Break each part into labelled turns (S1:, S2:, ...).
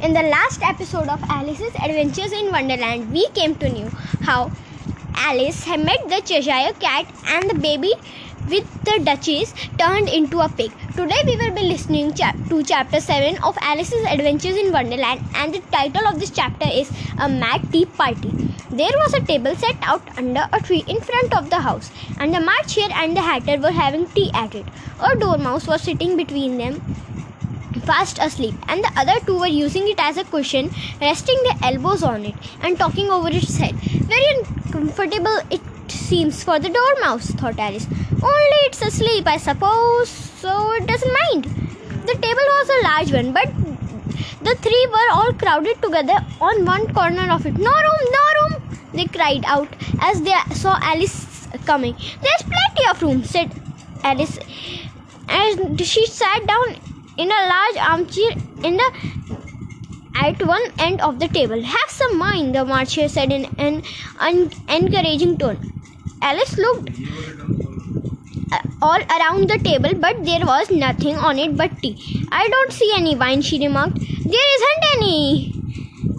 S1: In the last episode of Alice's Adventures in Wonderland, we came to know how Alice had met the Cheshire Cat and the baby with the Duchess turned into a pig. Today we will be listening to chapter 7 of Alice's Adventures in Wonderland and the title of this chapter is A Mad Tea Party. There was a table set out under a tree in front of the house and the March Hare and the Hatter were having tea at it. A dormouse was sitting between them fast asleep, and the other two were using it as a cushion, resting their elbows on it and talking over its head. Very uncomfortable it seems for the dormouse, thought Alice. Only it's asleep, I suppose, so it doesn't mind. The table was a large one, but the three were all crowded together on one corner of it. No room, no room! They cried out as they saw Alice coming. There's plenty of room, said Alice. And she sat down in a large armchair in the at one end of the table. Have some mind, the March Hare said in an encouraging tone. Alice looked uh, all around the table, but there was nothing on it but tea. I don't see any wine, she remarked. There isn't any,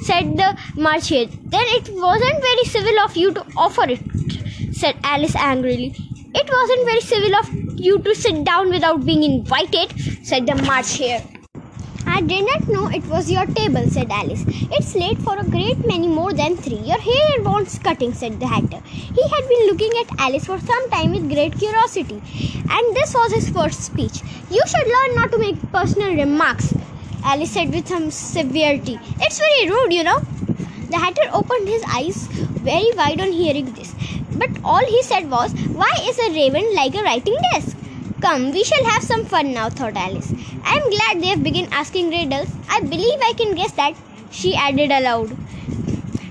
S1: said the March Hare. Then it wasn't very civil of you to offer it, said Alice angrily. It wasn't very civil of you to sit down without being invited, said the March Hare. I did not know it was your table, said Alice. It's late for a great many more than three. Your hair wants cutting, said the Hatter. He had been looking at Alice for some time with great curiosity, and this was his first speech. You should learn not to make personal remarks, Alice said with some severity. It's very rude, you know. The Hatter opened his eyes very wide on hearing this, but all he said was, Why is a raven like a writing desk? Come, we shall have some fun now, thought Alice. I am glad they have begun asking riddles. I believe I can guess that, she added aloud.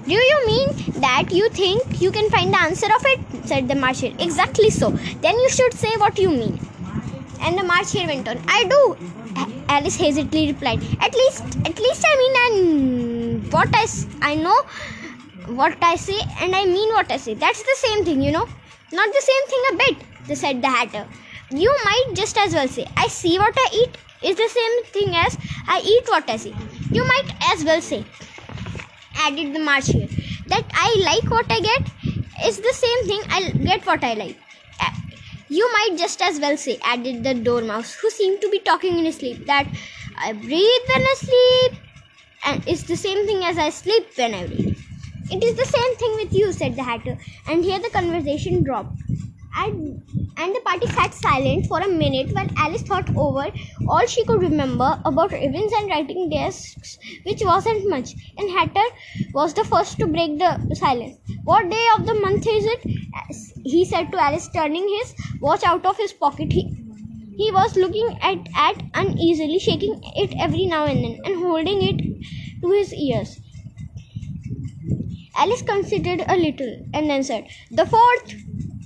S1: Do you mean that you think you can find the answer of it? said the March Hare. Exactly so. Then you should say what you mean. And the March Hare went on. I do. Alice hastily replied. At least, at least I mean, and what I, I know what I say, and I mean what I say. That's the same thing, you know. Not the same thing a bit, said the Hatter. You might just as well say, I see what I eat is the same thing as I eat what I see. You might as well say, added the March Hare that I like what I get is the same thing I get what I like. You might just as well say, added the Dormouse, who seemed to be talking in his sleep, that I breathe when I sleep, and it's the same thing as I sleep when I breathe. It is the same thing with you, said the Hatter, and here the conversation dropped. And, and the party sat silent for a minute while Alice thought over all she could remember about ribbons and writing desks, which wasn't much. And Hatter was the first to break the silence. What day of the month is it? He said to Alice, turning his watch out of his pocket. He, he was looking at it uneasily, shaking it every now and then, and holding it to his ears. Alice considered a little and then said, The fourth.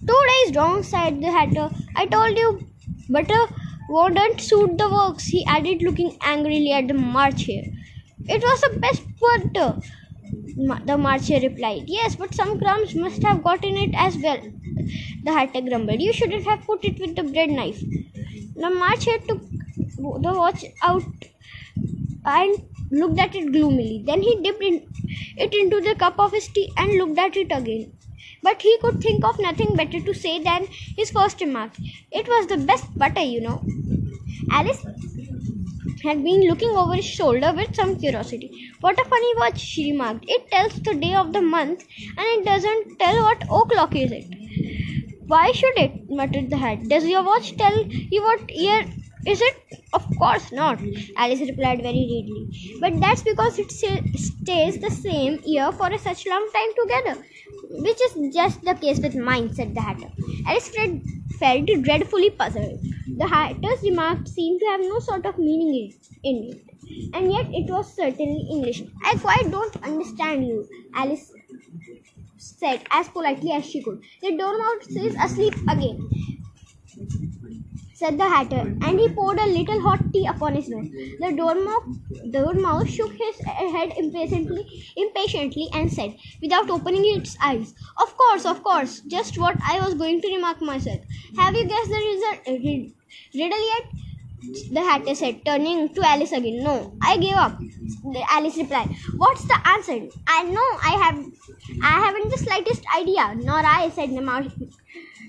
S1: Two days wrong, said the Hatter. I told you, butter uh, wouldn't suit the works, he added, looking angrily at the March Hare. It was the best butter, uh, the March Hare replied. Yes, but some crumbs must have got in it as well, the Hatter grumbled. You shouldn't have put it with the bread knife. The March Hare took the watch out and looked at it gloomily. Then he dipped in it into the cup of his tea and looked at it again. But he could think of nothing better to say than his first remark. It was the best butter, you know. Alice had been looking over his shoulder with some curiosity. What a funny watch, she remarked. It tells the day of the month and it doesn't tell what o'clock is it. Why should it? muttered the hat. Does your watch tell you what year is it? Of course not, Alice replied very readily. But that's because it stays the same year for a such long time together, which is just the case with mine, said the Hatter. Alice felt dreadfully puzzled. The Hatter's remark seemed to have no sort of meaning in it, and yet it was certainly English. I quite don't understand you, Alice said as politely as she could. The dormouse is asleep again said the Hatter, and he poured a little hot tea upon his nose. The dormouse, dormouse shook his head impatiently, impatiently and said, without opening its eyes, "Of course, of course, just what I was going to remark myself. Have you guessed the result, uh, riddle yet?" The Hatter said, turning to Alice again. No, I gave up. Alice replied. What's the answer? I know I have I haven't the slightest idea. Nor I, said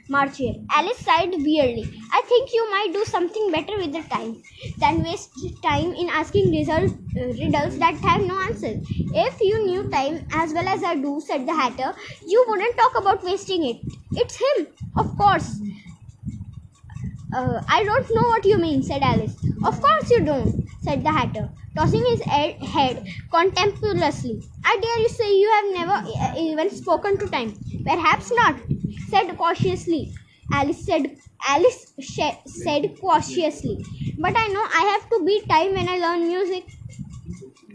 S1: Mar- March Hare. Alice sighed wearily. I think you might do something better with the time than waste time in asking result, uh, riddles that have no answer. If you knew time as well as I do, said the Hatter, you wouldn't talk about wasting it. It's him, of course. Uh, I don't know what you mean, said Alice. Of course you don't, said the Hatter, tossing his head contemptuously. I dare you say you have never uh, even spoken to time. Perhaps not, said cautiously. Alice said Alice sh- said cautiously. But I know I have to beat time when I learn music.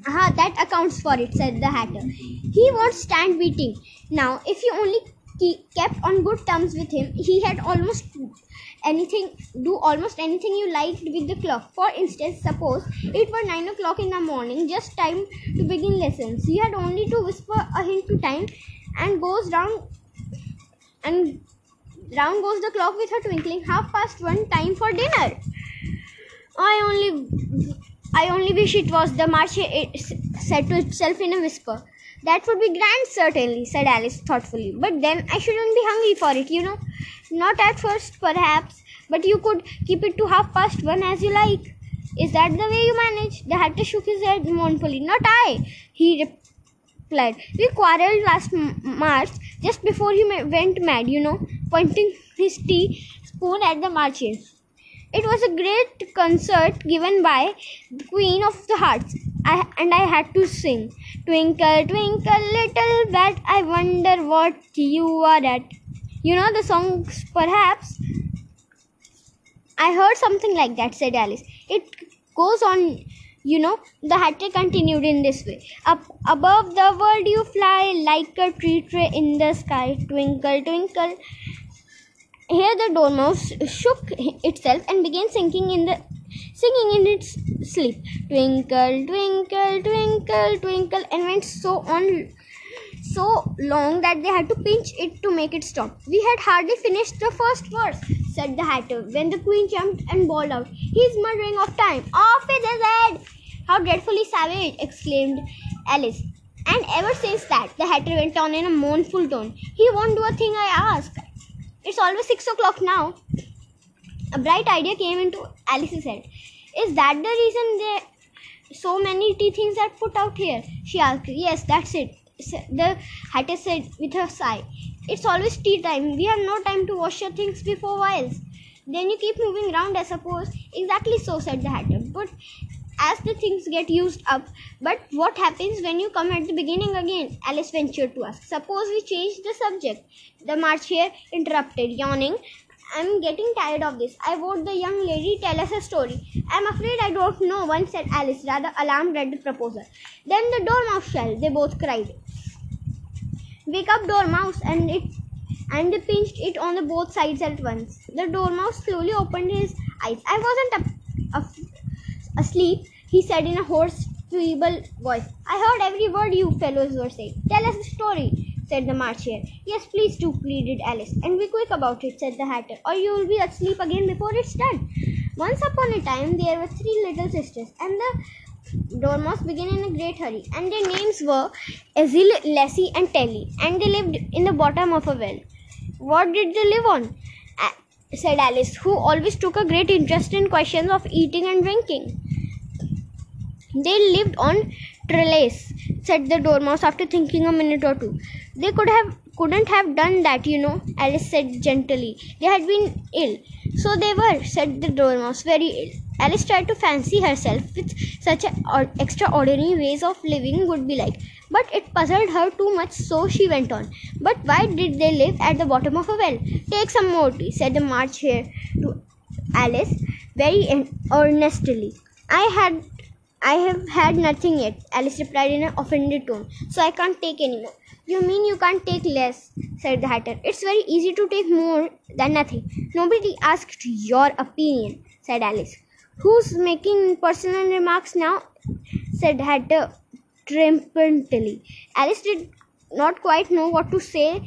S1: Ah, that accounts for it, said the Hatter. He won't stand beating. Now, if you only kept on good terms with him, he had almost anything do almost anything you liked with the clock for instance suppose it were 9 o'clock in the morning just time to begin lessons you had only to whisper a hint to time and goes round and round goes the clock with her twinkling half past one time for dinner i only i only wish it was the march it said to itself in a whisper that would be grand certainly said alice thoughtfully but then i shouldn't be hungry for it you know not at first, perhaps, but you could keep it to half past one as you like. Is that the way you manage? The hatter shook his head mournfully. Not I, he replied. We quarrelled last March, just before he went mad, you know, pointing his tea spoon at the marches. It was a great concert given by the Queen of the Hearts, I, and I had to sing. Twinkle, twinkle, little bat, I wonder what you are at. You know the songs, perhaps? I heard something like that, said Alice. It goes on, you know. The hatter continued in this way. Up above the world you fly like a tree tray in the sky. Twinkle, twinkle. Here the dormouse shook itself and began sinking in the singing in its sleep. Twinkle, twinkle, twinkle, twinkle, and went so on so long that they had to pinch it to make it stop. We had hardly finished the first verse, said the Hatter, when the Queen jumped and bawled out, He's murdering of time! Off with his head! How dreadfully savage! exclaimed Alice. And ever since that, the Hatter went on in a mournful tone, he won't do a thing I ask. It's always six o'clock now. A bright idea came into Alice's head. Is that the reason there so many tea things are put out here? She asked. Yes, that's it the hatter said with a sigh. It's always tea time. We have no time to wash your things before whiles. Then you keep moving round, I suppose. Exactly so, said the hatter. But as the things get used up, but what happens when you come at the beginning again? Alice ventured to ask. Suppose we change the subject. The March Hare interrupted, yawning. I'm getting tired of this. I vote the young lady tell us a story. I'm afraid I don't know, one said Alice, rather alarmed at the proposal. Then the dormouse shall, they both cried. Wake up, Dormouse! And it and pinched it on the both sides at once. The Dormouse slowly opened his eyes. I wasn't asleep, he said in a hoarse, feeble voice. I heard every word you fellows were saying. Tell us the story, said the March Hare. Yes, please do, pleaded Alice. And be quick about it, said the Hatter, or you will be asleep again before it's done. Once upon a time, there were three little sisters, and the Dormouse began in a great hurry, and their names were Azil, Lassie, and Telly, and they lived in the bottom of a well. What did they live on? said Alice, who always took a great interest in questions of eating and drinking. They lived on trellis, said the Dormouse after thinking a minute or two. They could have couldn't have done that, you know, Alice said gently. They had been ill. So they were, said the Dormouse, very ill. Alice tried to fancy herself with such extraordinary ways of living would be like, but it puzzled her too much, so she went on. But why did they live at the bottom of a well? Take some more tea, said the March Hare to Alice very earnestly. I had I have had nothing yet, Alice replied in an offended tone, so I can't take any more. You mean you can't take less? said the Hatter. It's very easy to take more than nothing. Nobody asked your opinion, said Alice. Who's making personal remarks now? said Hatter uh, triumphantly. Alice did not quite know what to say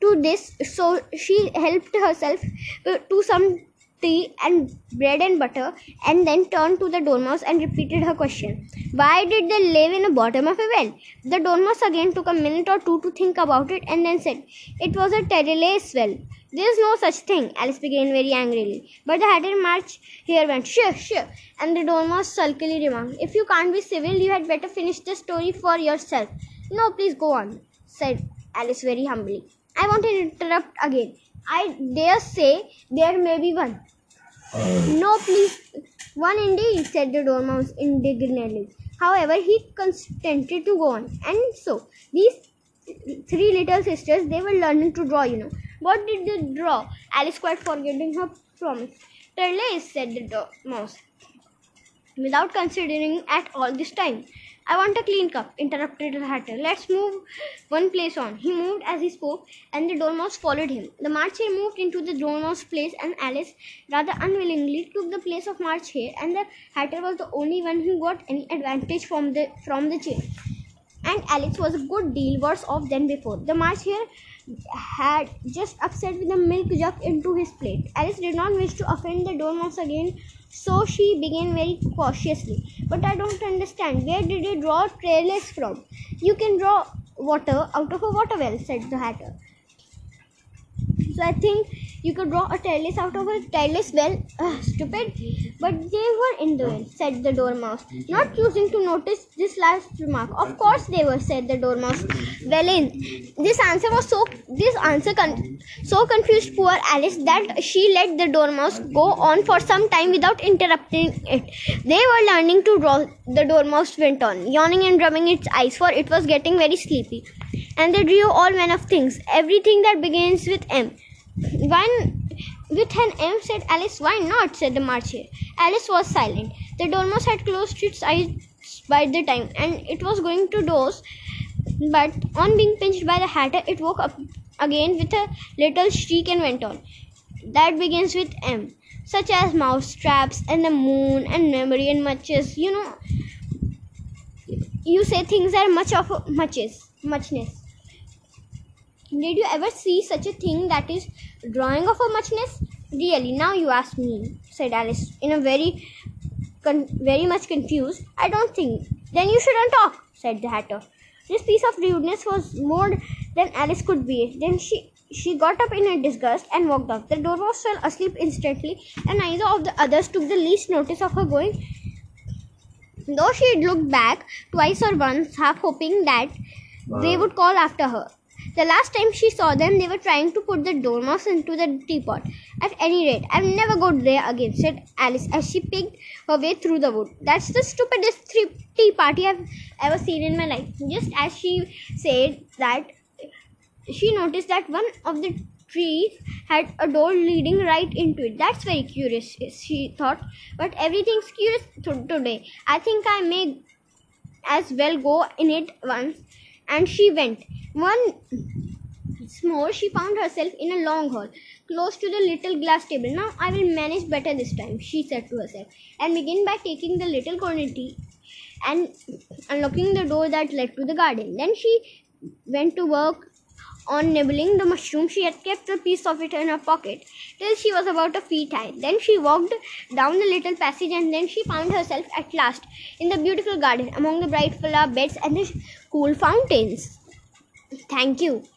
S1: to this, so she helped herself uh, to some tea and bread and butter and then turned to the dormouse and repeated her question. Why did they live in the bottom of a well? The dormouse again took a minute or two to think about it and then said, It was a Terrelace well. There's no such thing, Alice began very angrily. But the Hatter March Hare went, Sure, sure. And the Dormouse sulkily remarked, If you can't be civil, you had better finish the story for yourself. No, please go on, said Alice very humbly. I won't interrupt again. I dare say there may be one. No, please. One indeed, said the Dormouse indignantly. However, he consented to go on. And so, these three little sisters, they were learning to draw, you know. What did they draw? Alice quite forgetting her promise. Terlace, said the mouse, without considering at all this time. I want a clean cup, interrupted the Hatter. Let's move one place on. He moved as he spoke, and the Dormouse followed him. The March Hare moved into the Dormouse place, and Alice, rather unwillingly, took the place of March Hare, and the Hatter was the only one who got any advantage from the from the chair. And Alice was a good deal worse off than before. The March Hare had just upset with the milk jug into his plate. Alice did not wish to offend the Dormouse again, so she began very cautiously. But I don't understand. Where did you draw trailers from? You can draw water out of a water well, said the Hatter. So I think you could draw a tailless out of a tailless well. Ugh, stupid. But they were in the well, said the dormouse, not choosing to notice this last remark. Of course they were, said the dormouse. Well in. This answer was so this answer con- so confused poor Alice that she let the dormouse go on for some time without interrupting it. They were learning to draw. The dormouse went on, yawning and rubbing its eyes, for it was getting very sleepy. And they drew all manner of things, everything that begins with M. One with an M said Alice. Why not? said the March Hare. Alice was silent. The dormouse had closed its eyes by the time, and it was going to doze. But on being pinched by the Hatter, it woke up again with a little shriek and went on. That begins with M, such as mouse traps and the moon and memory and muches. You know, you say things are much of muches, muchness. Did you ever see such a thing that is drawing of a muchness? Really, now you ask me, said Alice in a very, con- very much confused. I don't think. Then you shouldn't talk, said the Hatter. This piece of rudeness was more than Alice could bear. Then she she got up in a disgust and walked off. The Dormouse fell asleep instantly, and neither of the others took the least notice of her going. Though she had looked back twice or once, half hoping that they would call after her. The last time she saw them, they were trying to put the dormouse into the teapot. At any rate, I'll never go there again, said Alice as she picked her way through the wood. That's the stupidest tea party I've ever seen in my life. Just as she said that, she noticed that one of the trees had a door leading right into it. That's very curious, she thought. But everything's curious today. I think I may as well go in it once. And she went. Once more, she found herself in a long hall, close to the little glass table. Now I will manage better this time, she said to herself, and began by taking the little quantity and unlocking the door that led to the garden. Then she went to work on nibbling the mushroom. She had kept a piece of it in her pocket till she was about a feet high. Then she walked down the little passage and then she found herself at last in the beautiful garden among the bright flower beds and the cool fountains. Thank you.